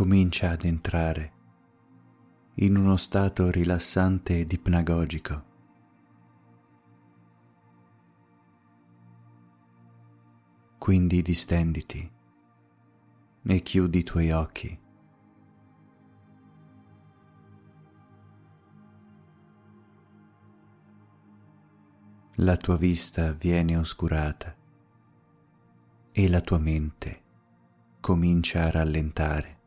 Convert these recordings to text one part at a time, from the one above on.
comincia ad entrare in uno stato rilassante ed ipnagogico. Quindi distenditi e chiudi i tuoi occhi. La tua vista viene oscurata e la tua mente comincia a rallentare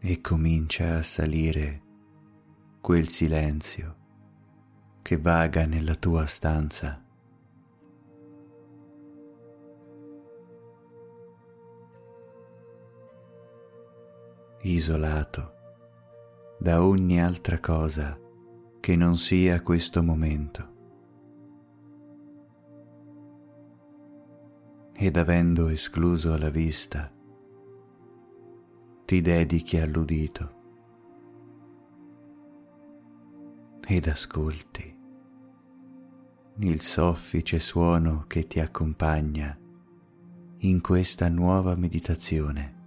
e comincia a salire quel silenzio che vaga nella tua stanza. isolato da ogni altra cosa che non sia questo momento. Ed avendo escluso la vista, ti dedichi all'udito ed ascolti il soffice suono che ti accompagna in questa nuova meditazione.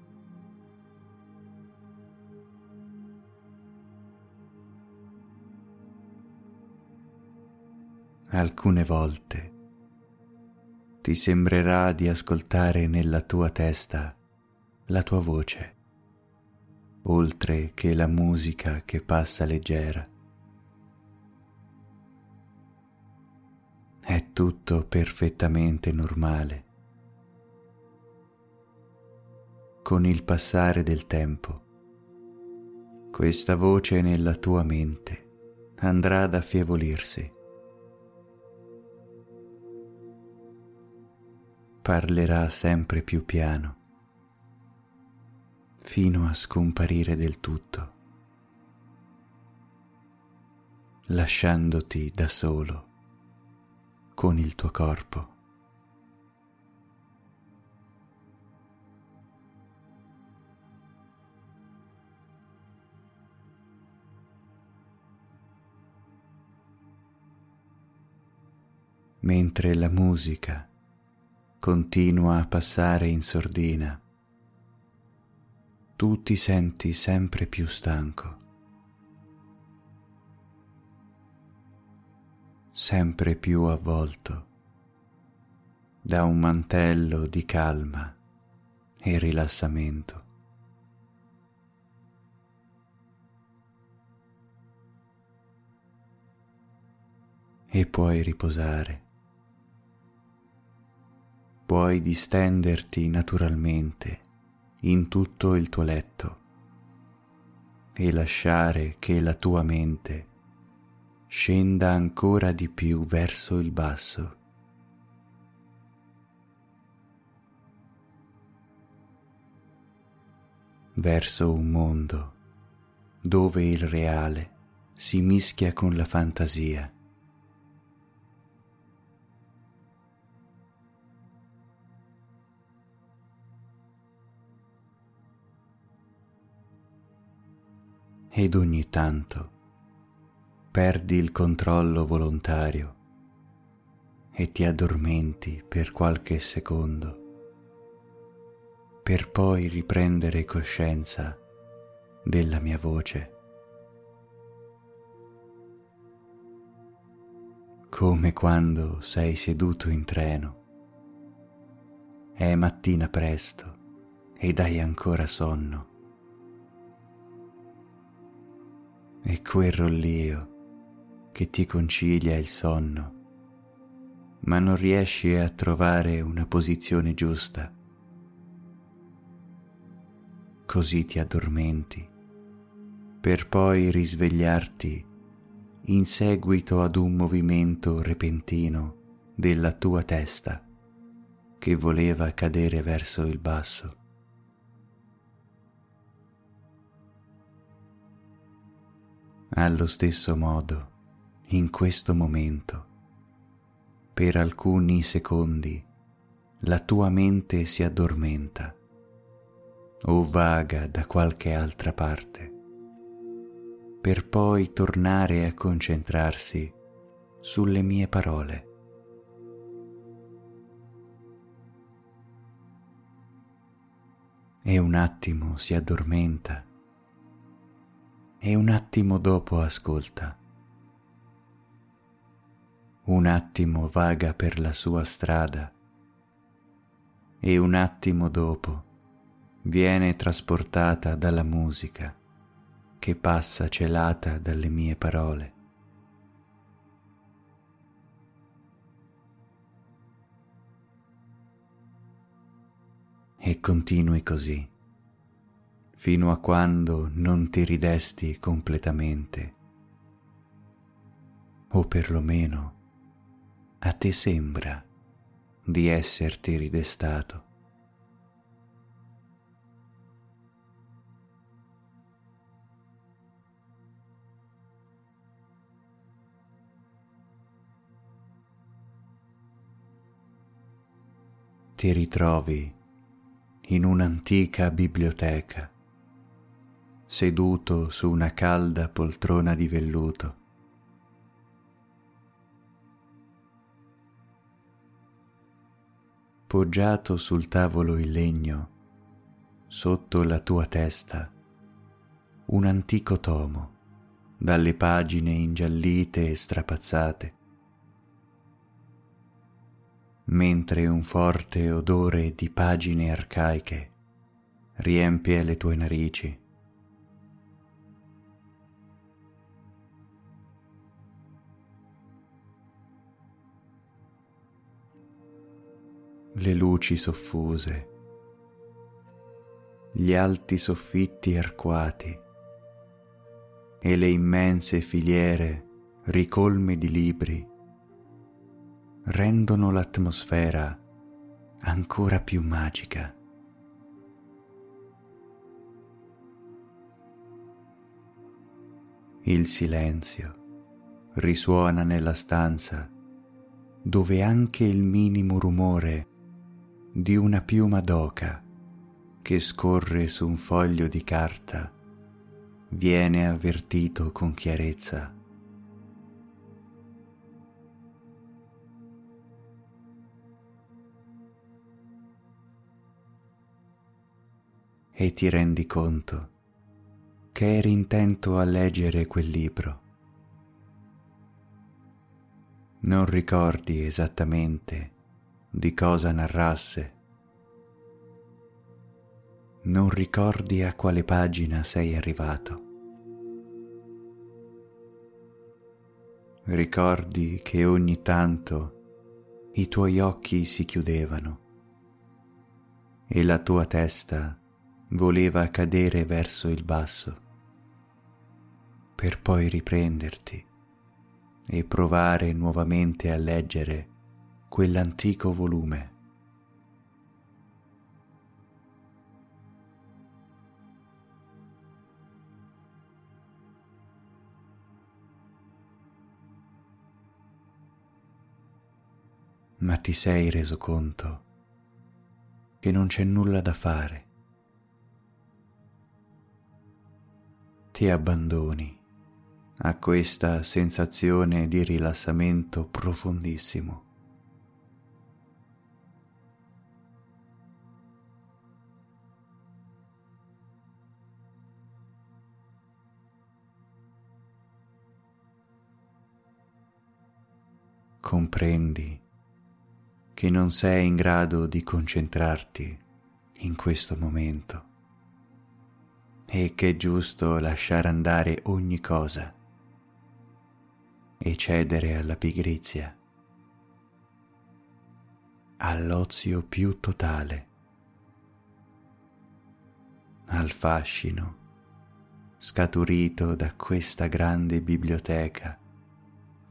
Alcune volte ti sembrerà di ascoltare nella tua testa la tua voce oltre che la musica che passa leggera. È tutto perfettamente normale. Con il passare del tempo, questa voce nella tua mente andrà ad affievolirsi. Parlerà sempre più piano fino a scomparire del tutto, lasciandoti da solo con il tuo corpo. mentre la musica continua a passare in sordina tu ti senti sempre più stanco, sempre più avvolto da un mantello di calma e rilassamento. E puoi riposare, puoi distenderti naturalmente in tutto il tuo letto e lasciare che la tua mente scenda ancora di più verso il basso. verso un mondo dove il reale si mischia con la fantasia ed ogni tanto perdi il controllo volontario e ti addormenti per qualche secondo, per poi riprendere coscienza della mia voce. Come quando sei seduto in treno. È mattina presto ed hai ancora sonno e quel rollio che ti concilia il sonno, ma non riesci a trovare una posizione giusta. Così ti addormenti, per poi risvegliarti in seguito ad un movimento repentino della tua testa che voleva cadere verso il basso. Allo stesso modo, in questo momento, per alcuni secondi, la tua mente si addormenta o vaga da qualche altra parte, per poi tornare a concentrarsi sulle mie parole. e un attimo si addormenta e un attimo dopo ascolta. Un attimo vaga per la sua strada e un attimo dopo viene trasportata dalla musica che passa celata dalle mie parole. E continui così, fino a quando non ti ridesti completamente, o perlomeno a te sembra di esserti ridestato. Ti ritrovi in un'antica biblioteca, seduto su una calda poltrona di velluto. Poggiato sul tavolo in legno, sotto la tua testa, un antico tomo dalle pagine ingiallite e strapazzate mentre un forte odore di pagine arcaiche riempie le tue narici. Le luci soffuse, gli alti soffitti arcuati e le immense filiere ricolme di libri rendono l'atmosfera ancora più magica. Il silenzio risuona nella stanza dove anche il minimo rumore di una piuma d'oca che scorre su un foglio di carta viene avvertito con chiarezza. e ti rendi conto che eri intento a leggere quel libro. Non ricordi esattamente di cosa narrasse. Non ricordi a quale pagina sei arrivato. Ricordi che ogni tanto i tuoi occhi si chiudevano e la tua testa voleva cadere verso il basso, per poi riprenderti e provare nuovamente a leggere quell'antico volume. Ma ti sei reso conto che non c'è nulla da fare ti abbandoni a questa sensazione di rilassamento profondissimo. Comprendi che non sei in grado di concentrarti in questo momento e che è giusto lasciare andare ogni cosa e cedere alla pigrizia, all'ozio più totale, al fascino scaturito da questa grande biblioteca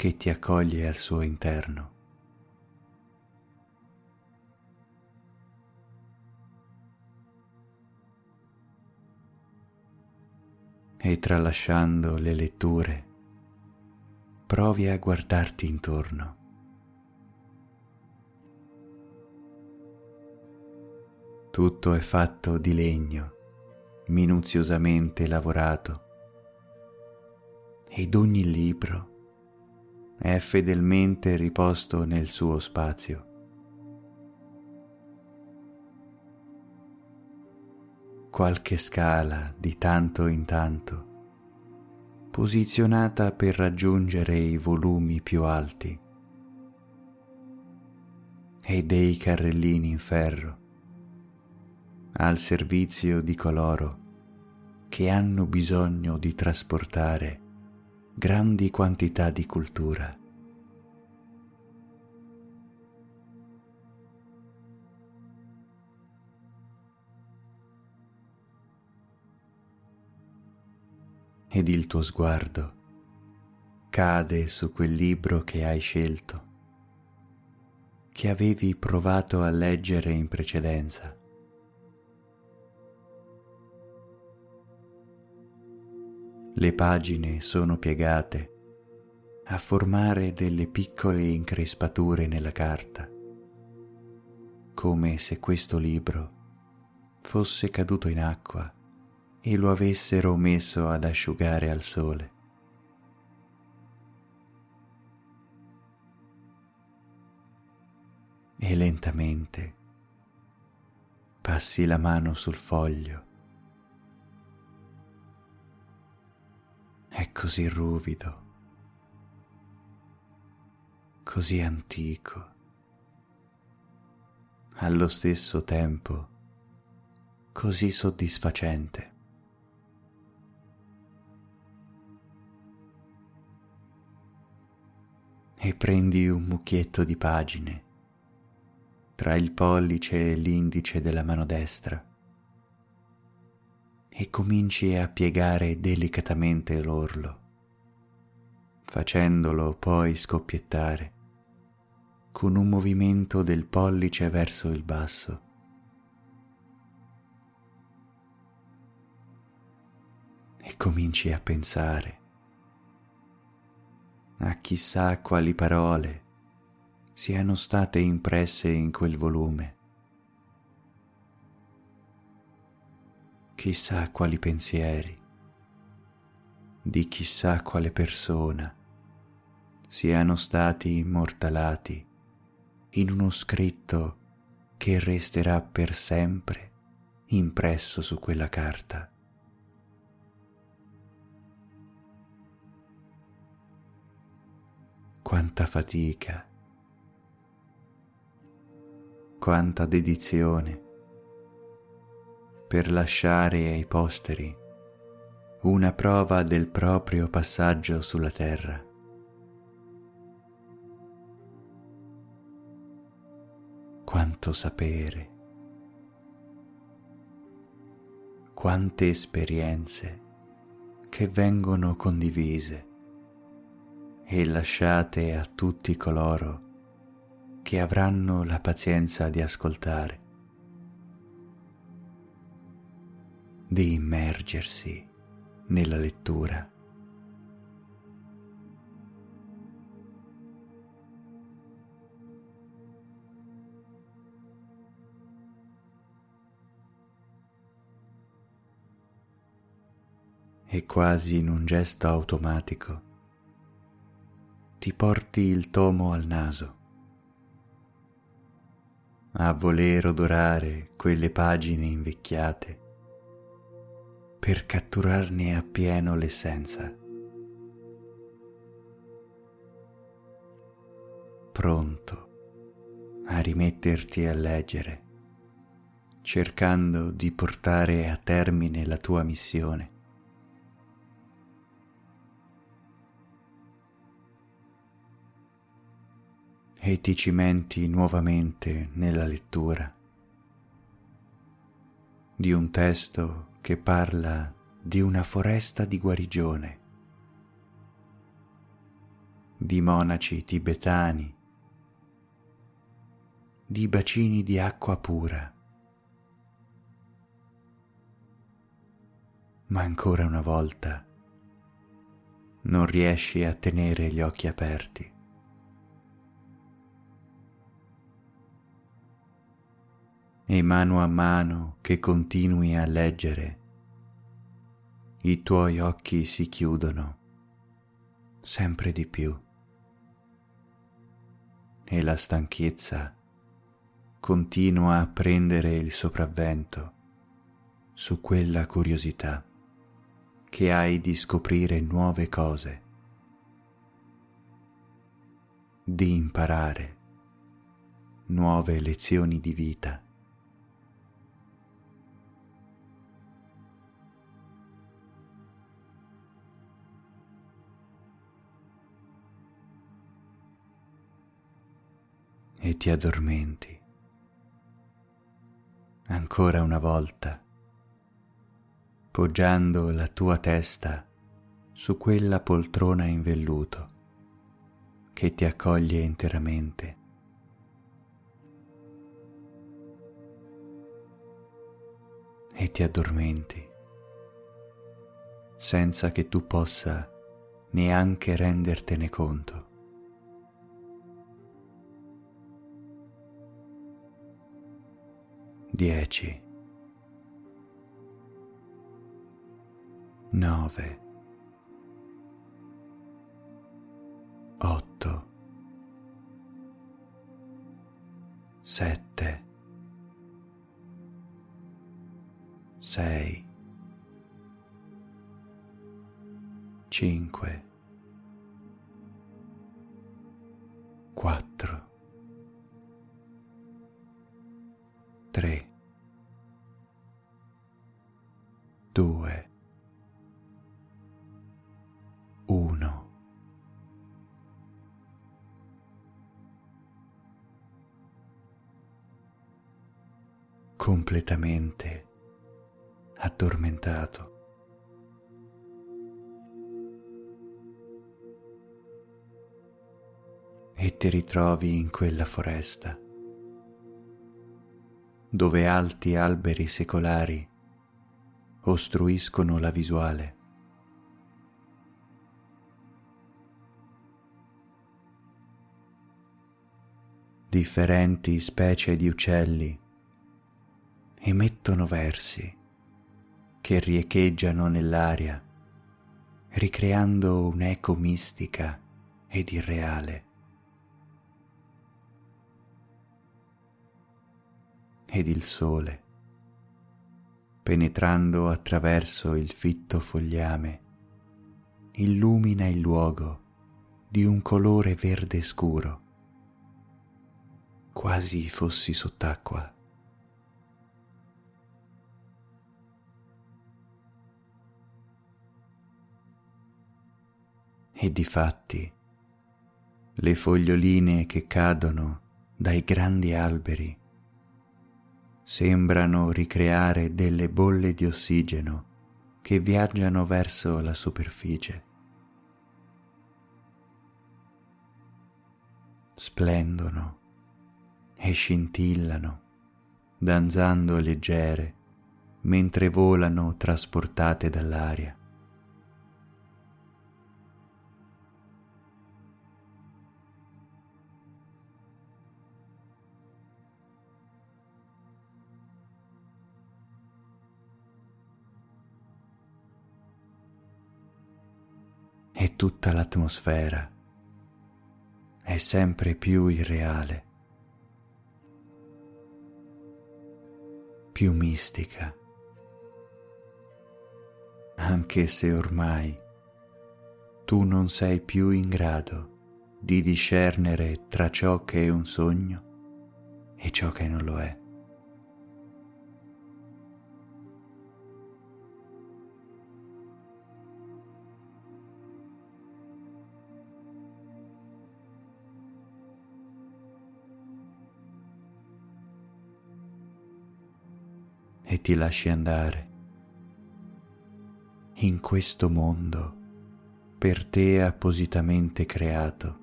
che ti accoglie al suo interno. e tralasciando le letture, provi a guardarti intorno. Tutto è fatto di legno, minuziosamente lavorato, ed ogni libro è fedelmente riposto nel suo spazio. qualche scala di tanto in tanto, posizionata per raggiungere i volumi più alti, e dei carrellini in ferro al servizio di coloro che hanno bisogno di trasportare grandi quantità di cultura. ed il tuo sguardo cade su quel libro che hai scelto, che avevi provato a leggere in precedenza. Le pagine sono piegate a formare delle piccole increspature nella carta, come se questo libro fosse caduto in acqua e lo avessero messo ad asciugare al sole. E lentamente passi la mano sul foglio. È così ruvido, così antico, allo stesso tempo così soddisfacente. e prendi un mucchietto di pagine tra il pollice e l'indice della mano destra e cominci a piegare delicatamente l'orlo, facendolo poi scoppiettare con un movimento del pollice verso il basso. E cominci a pensare a chissà quali parole siano state impresse in quel volume, chissà quali pensieri. Di chissà quale persona siano stati immortalati in uno scritto che resterà per sempre impresso su quella carta. quanta fatica, quanta dedizione per lasciare ai posteri una prova del proprio passaggio sulla terra. Quanto sapere, quante esperienze che vengono condivise e lasciate a tutti coloro che avranno la pazienza di ascoltare, di immergersi nella lettura. E quasi in un gesto automatico ti porti il tomo al naso. A voler odorare quelle pagine invecchiate per catturarne appieno l'essenza. Pronto a rimetterti a leggere, cercando di portare a termine la tua missione e ti cimenti nuovamente nella lettura di un testo che parla di una foresta di guarigione, di monaci tibetani, di bacini di acqua pura. Ma ancora una volta non riesci a tenere gli occhi aperti. E mano a mano che continui a leggere, i tuoi occhi si chiudono sempre di più e la stanchezza continua a prendere il sopravvento su quella curiosità che hai di scoprire nuove cose, di imparare nuove lezioni di vita. E ti addormenti ancora una volta, poggiando la tua testa su quella poltrona in velluto che ti accoglie interamente. E ti addormenti senza che tu possa neanche rendertene conto. Dieci, nove, otto, sette, sei, cinque, quattro, tre, due, uno. completamente addormentato. E ti ritrovi in quella foresta dove alti alberi secolari ostruiscono la visuale. Differenti specie di uccelli emettono versi che riecheggiano nell'aria, ricreando un'eco mistica ed irreale. Ed il sole penetrando attraverso il fitto fogliame, illumina il luogo di un colore verde scuro, quasi fossi sott'acqua. E difatti le foglioline che cadono dai grandi alberi sembrano ricreare delle bolle di ossigeno che viaggiano verso la superficie. Splendono e scintillano, danzando leggere mentre volano trasportate dall'aria. E tutta l'atmosfera è sempre più irreale, più mistica, anche se ormai tu non sei più in grado di discernere tra ciò che è un sogno e ciò che non lo è. E ti lasci andare in questo mondo per te appositamente creato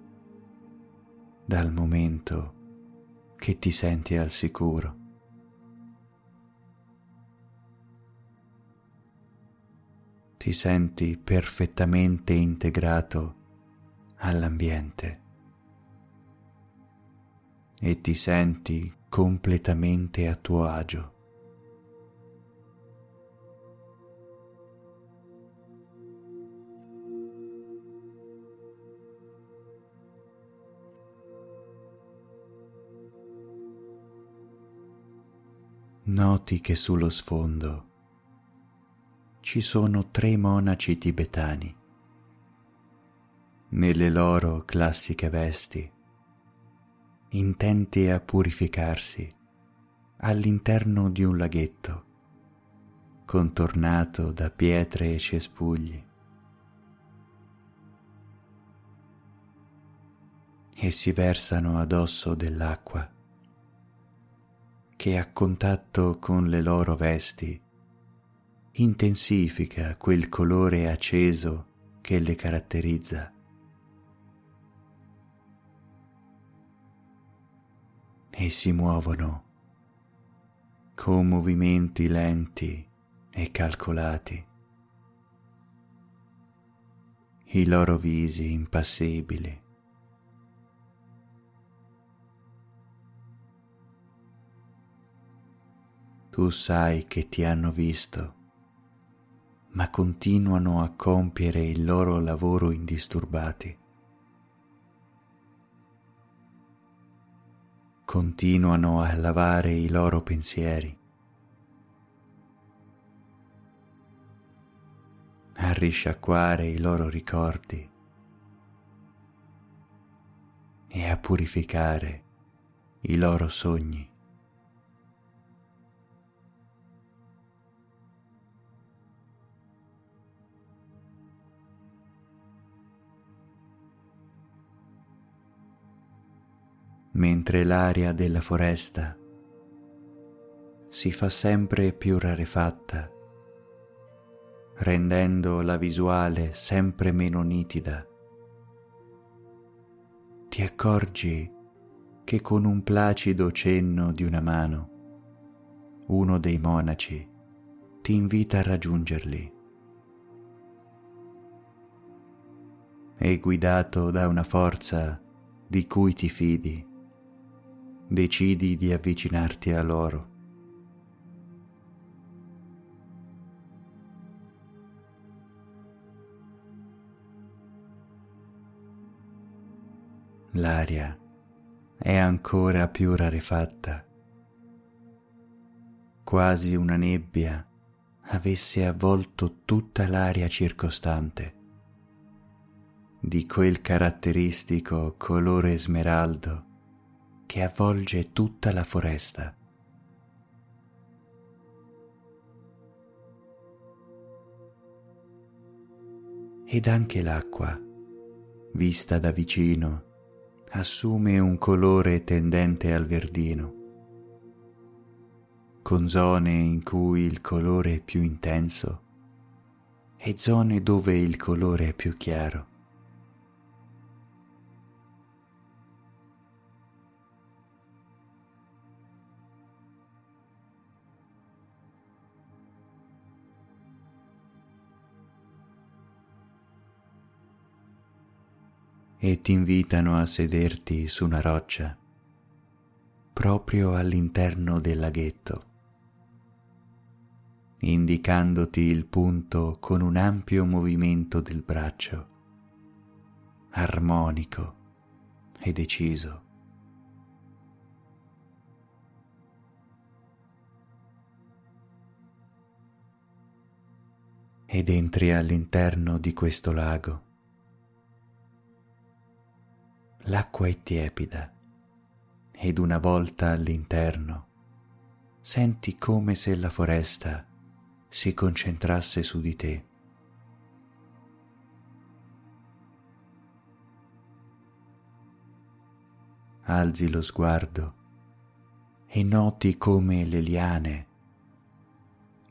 dal momento che ti senti al sicuro. Ti senti perfettamente integrato all'ambiente e ti senti completamente a tuo agio. Noti che sullo sfondo ci sono tre monaci tibetani. Nelle loro classiche vesti, intenti a purificarsi all'interno di un laghetto contornato da pietre e cespugli. E si versano addosso dell'acqua che a contatto con le loro vesti intensifica quel colore acceso che le caratterizza. E si muovono con movimenti lenti e calcolati. I loro visi impassibili. Tu sai che ti hanno visto, ma continuano a compiere il loro lavoro indisturbati. Continuano a lavare i loro pensieri a risciacquare i loro ricordi e a purificare i loro sogni. Mentre l'aria della foresta si fa sempre più rarefatta rendendo la visuale sempre meno nitida. Ti accorgi che con un placido cenno di una mano, uno dei monaci ti invita a raggiungerli. E guidato da una forza di cui ti fidi, decidi di avvicinarti a loro. l'aria è ancora più rarefatta, quasi una nebbia avesse avvolto tutta l'aria circostante, di quel caratteristico colore smeraldo che avvolge tutta la foresta. Ed anche l'acqua, vista da vicino, assume un colore tendente al verdino, con zone in cui il colore è più intenso e zone dove il colore è più chiaro. E ti invitano a sederti su una roccia proprio all'interno del laghetto, indicandoti il punto con un ampio movimento del braccio, armonico e deciso. Ed entri all'interno di questo lago l'acqua è tiepida ed una volta all'interno senti come se la foresta si concentrasse su di te. Alzi lo sguardo e noti come le liane,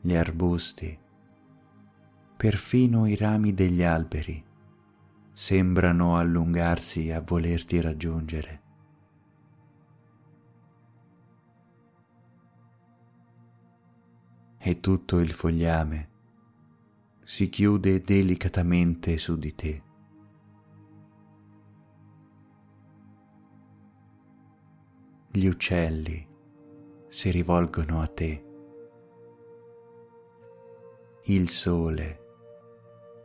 gli arbusti, perfino i rami degli alberi sembrano allungarsi a volerti raggiungere. E tutto il fogliame si chiude delicatamente su di te. Gli uccelli si rivolgono a te. Il sole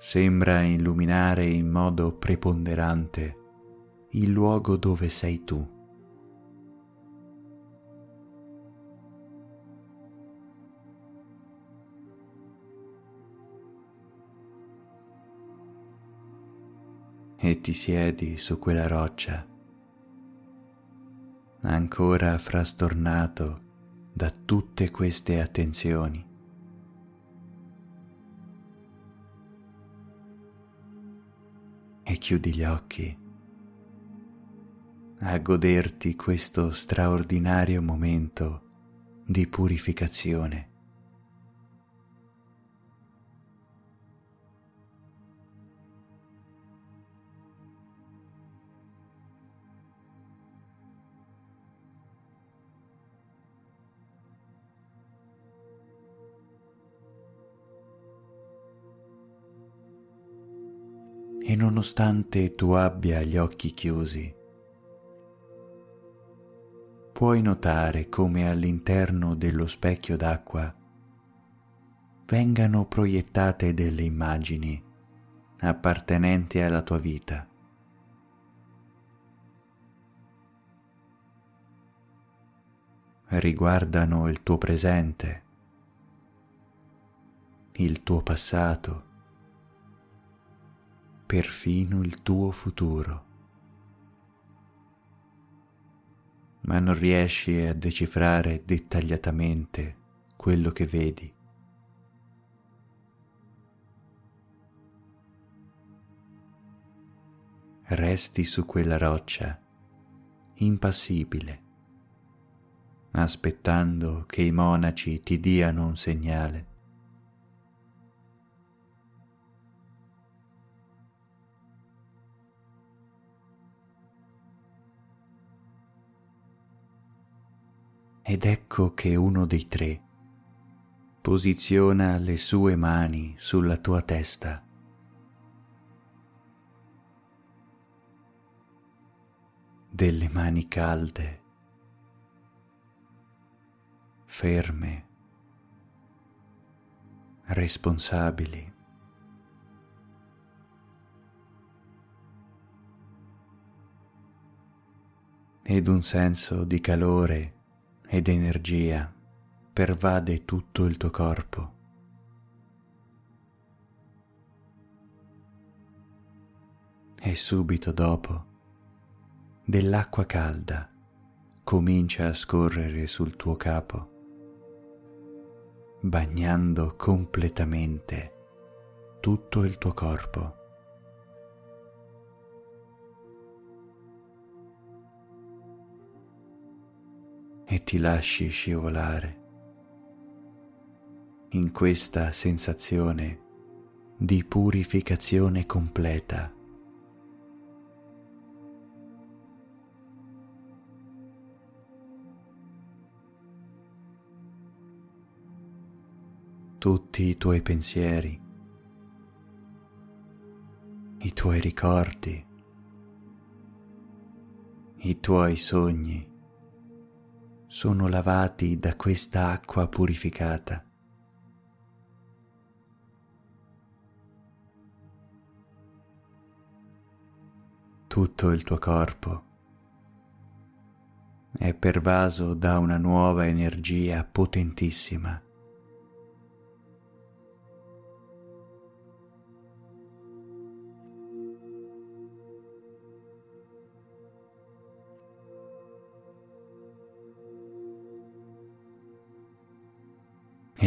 sembra illuminare in modo preponderante il luogo dove sei tu. E ti siedi su quella roccia, ancora frastornato da tutte queste attenzioni. E chiudi gli occhi a goderti questo straordinario momento di purificazione. E nonostante tu abbia gli occhi chiusi, puoi notare come all'interno dello specchio d'acqua vengano proiettate delle immagini appartenenti alla tua vita. Riguardano il tuo presente, il tuo passato, perfino il tuo futuro. ma non riesci a decifrare dettagliatamente quello che vedi. Resti su quella roccia, impassibile, aspettando che i monaci ti diano un segnale. Ed ecco che uno dei tre posiziona le sue mani sulla tua testa. Delle mani calde, ferme, responsabili. ed un senso di calore ed energia pervade tutto il tuo corpo. E subito dopo dell'acqua calda comincia a scorrere sul tuo capo, bagnando completamente tutto il tuo corpo. E ti lasci scivolare in questa sensazione di purificazione completa. Tutti i tuoi pensieri, i tuoi ricordi, i tuoi sogni sono lavati da questa acqua purificata. Tutto il tuo corpo è pervaso da una nuova energia potentissima.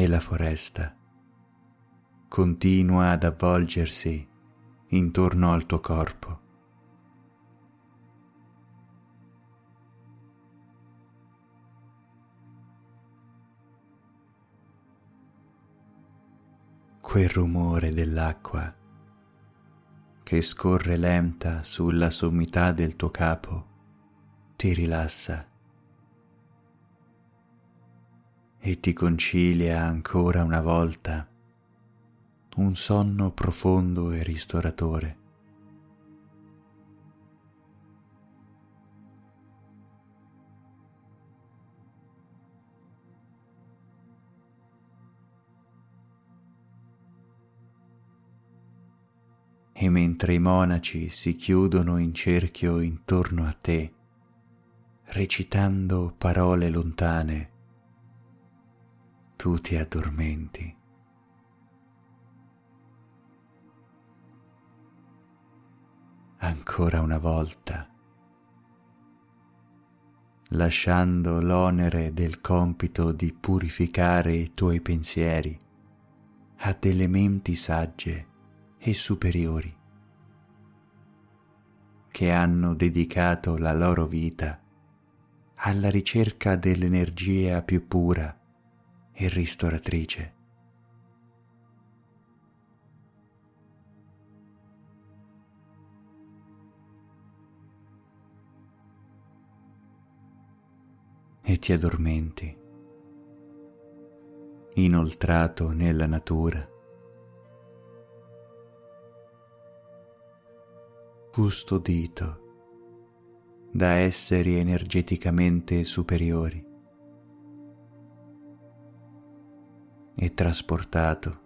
La foresta continua ad avvolgersi intorno al tuo corpo. Quel rumore dell'acqua che scorre lenta sulla sommità del tuo capo ti rilassa e ti concilia ancora una volta un sonno profondo e ristoratore. E mentre i monaci si chiudono in cerchio intorno a te, recitando parole lontane, tu ti addormenti. ancora una volta, lasciando l'onere del compito di purificare i tuoi pensieri a delle menti sagge e superiori che hanno dedicato la loro vita alla ricerca dell'energia più pura e ristoratrice. E ti addormenti, inoltrato nella natura. custodito da esseri energeticamente superiori e trasportato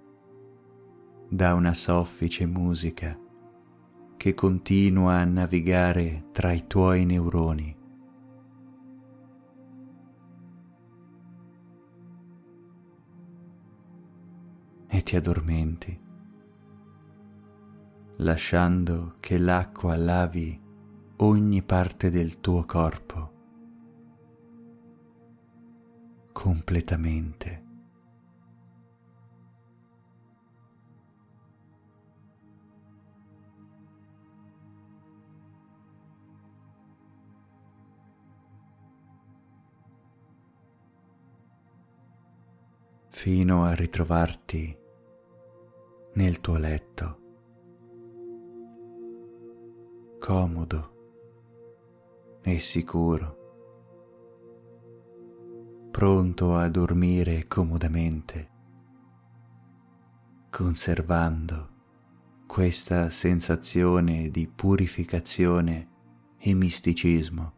da una soffice musica che continua a navigare tra i tuoi neuroni. E ti addormenti lasciando che l'acqua lavi ogni parte del tuo corpo completamente. Fino a ritrovarti nel tuo letto. comodo e sicuro, pronto a dormire comodamente, conservando questa sensazione di purificazione e misticismo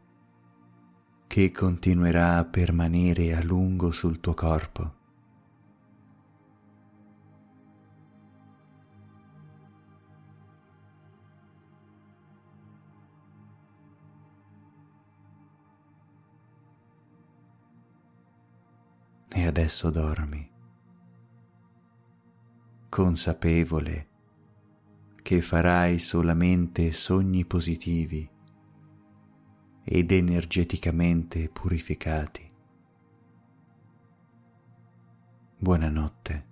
che continuerà a permanere a lungo sul tuo corpo. E adesso dormi, consapevole che farai solamente sogni positivi ed energeticamente purificati. Buonanotte.